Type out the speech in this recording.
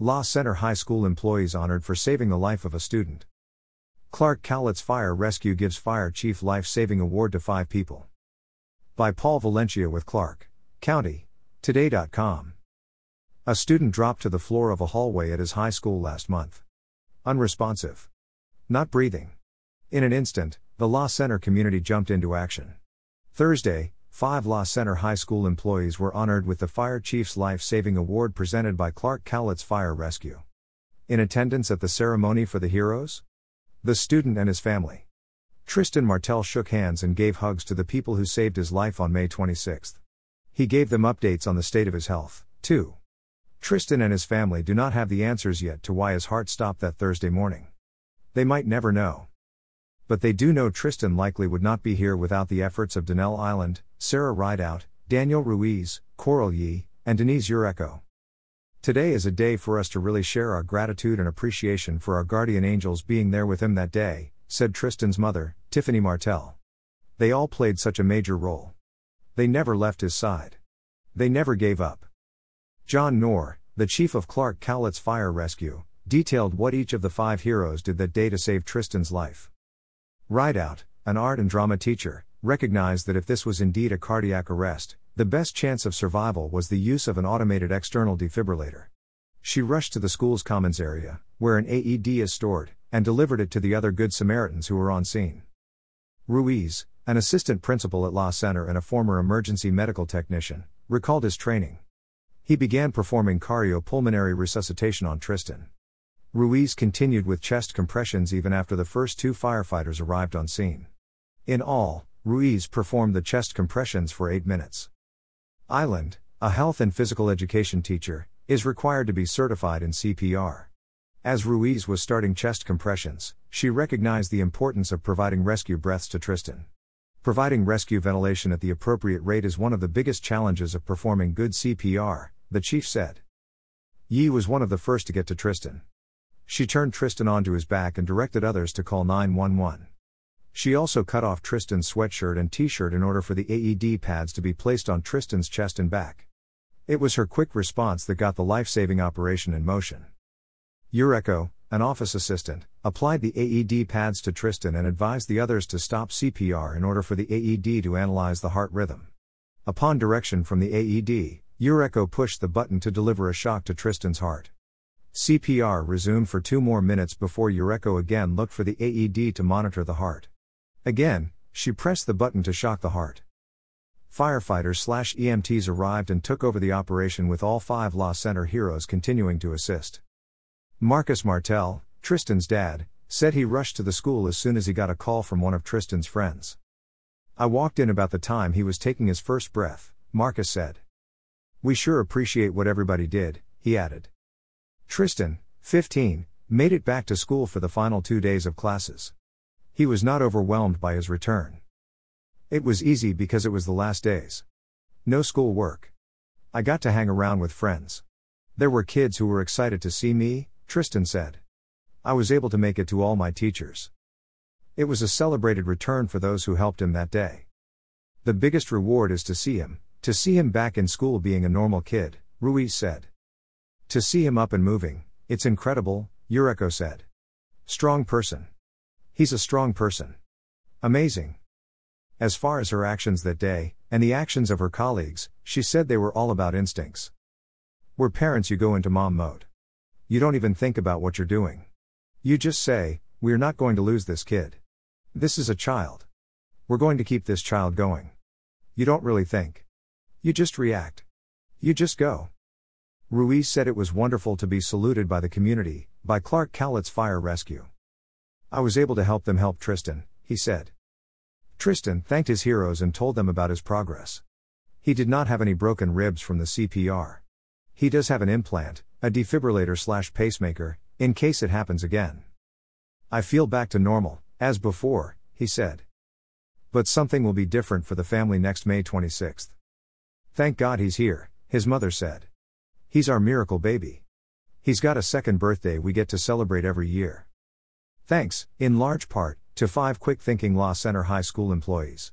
La Center High School employees honored for saving the life of a student. Clark Cowlitz Fire Rescue gives Fire Chief Life Saving Award to five people. By Paul Valencia with Clark County. Today.com. A student dropped to the floor of a hallway at his high school last month. Unresponsive. Not breathing. In an instant, the La Center community jumped into action. Thursday, five La Center High School employees were honored with the Fire Chief's Life Saving Award presented by Clark Cowlitz Fire Rescue. In attendance at the ceremony for the heroes? The student and his family. Tristan Martel shook hands and gave hugs to the people who saved his life on May 26. He gave them updates on the state of his health, too. Tristan and his family do not have the answers yet to why his heart stopped that Thursday morning. They might never know. But they do know Tristan likely would not be here without the efforts of Donnell Island, Sarah Rideout, Daniel Ruiz, Coral Yee, and Denise Ureko. Today is a day for us to really share our gratitude and appreciation for our guardian angels being there with him that day, said Tristan's mother, Tiffany Martell. They all played such a major role. They never left his side. They never gave up. John Knorr, the chief of Clark Cowlitz Fire Rescue, detailed what each of the five heroes did that day to save Tristan's life. Rideout, an art and drama teacher, recognized that if this was indeed a cardiac arrest, the best chance of survival was the use of an automated external defibrillator. She rushed to the school's commons area, where an AED is stored, and delivered it to the other Good Samaritans who were on scene. Ruiz, an assistant principal at La Center and a former emergency medical technician, recalled his training. He began performing cardiopulmonary resuscitation on Tristan. Ruiz continued with chest compressions even after the first two firefighters arrived on scene. In all, Ruiz performed the chest compressions for eight minutes. Island, a health and physical education teacher, is required to be certified in CPR. As Ruiz was starting chest compressions, she recognized the importance of providing rescue breaths to Tristan. Providing rescue ventilation at the appropriate rate is one of the biggest challenges of performing good CPR, the chief said. Yee was one of the first to get to Tristan. She turned Tristan onto his back and directed others to call 911. She also cut off Tristan's sweatshirt and t shirt in order for the AED pads to be placed on Tristan's chest and back. It was her quick response that got the life saving operation in motion. Ureko, an office assistant, applied the AED pads to Tristan and advised the others to stop CPR in order for the AED to analyze the heart rhythm. Upon direction from the AED, Ureko pushed the button to deliver a shock to Tristan's heart. CPR resumed for two more minutes before Ureko again looked for the AED to monitor the heart. Again, she pressed the button to shock the heart. Firefighters slash EMTs arrived and took over the operation with all five La Center heroes continuing to assist. Marcus Martel, Tristan's dad, said he rushed to the school as soon as he got a call from one of Tristan's friends. I walked in about the time he was taking his first breath, Marcus said. We sure appreciate what everybody did, he added. Tristan, 15, made it back to school for the final two days of classes. He was not overwhelmed by his return. It was easy because it was the last days. No school work. I got to hang around with friends. There were kids who were excited to see me, Tristan said. I was able to make it to all my teachers. It was a celebrated return for those who helped him that day. The biggest reward is to see him, to see him back in school being a normal kid, Ruiz said. To see him up and moving, it's incredible, Ureko said. Strong person. He's a strong person. Amazing. As far as her actions that day, and the actions of her colleagues, she said they were all about instincts. We're parents, you go into mom mode. You don't even think about what you're doing. You just say, We're not going to lose this kid. This is a child. We're going to keep this child going. You don't really think. You just react. You just go. Ruiz said it was wonderful to be saluted by the community, by Clark Cowlitz Fire Rescue. I was able to help them help Tristan, he said. Tristan thanked his heroes and told them about his progress. He did not have any broken ribs from the CPR. He does have an implant, a defibrillator slash pacemaker, in case it happens again. I feel back to normal, as before, he said. But something will be different for the family next May 26th. Thank God he's here, his mother said. He's our miracle baby. He's got a second birthday we get to celebrate every year. Thanks, in large part, to five quick thinking La Center High School employees.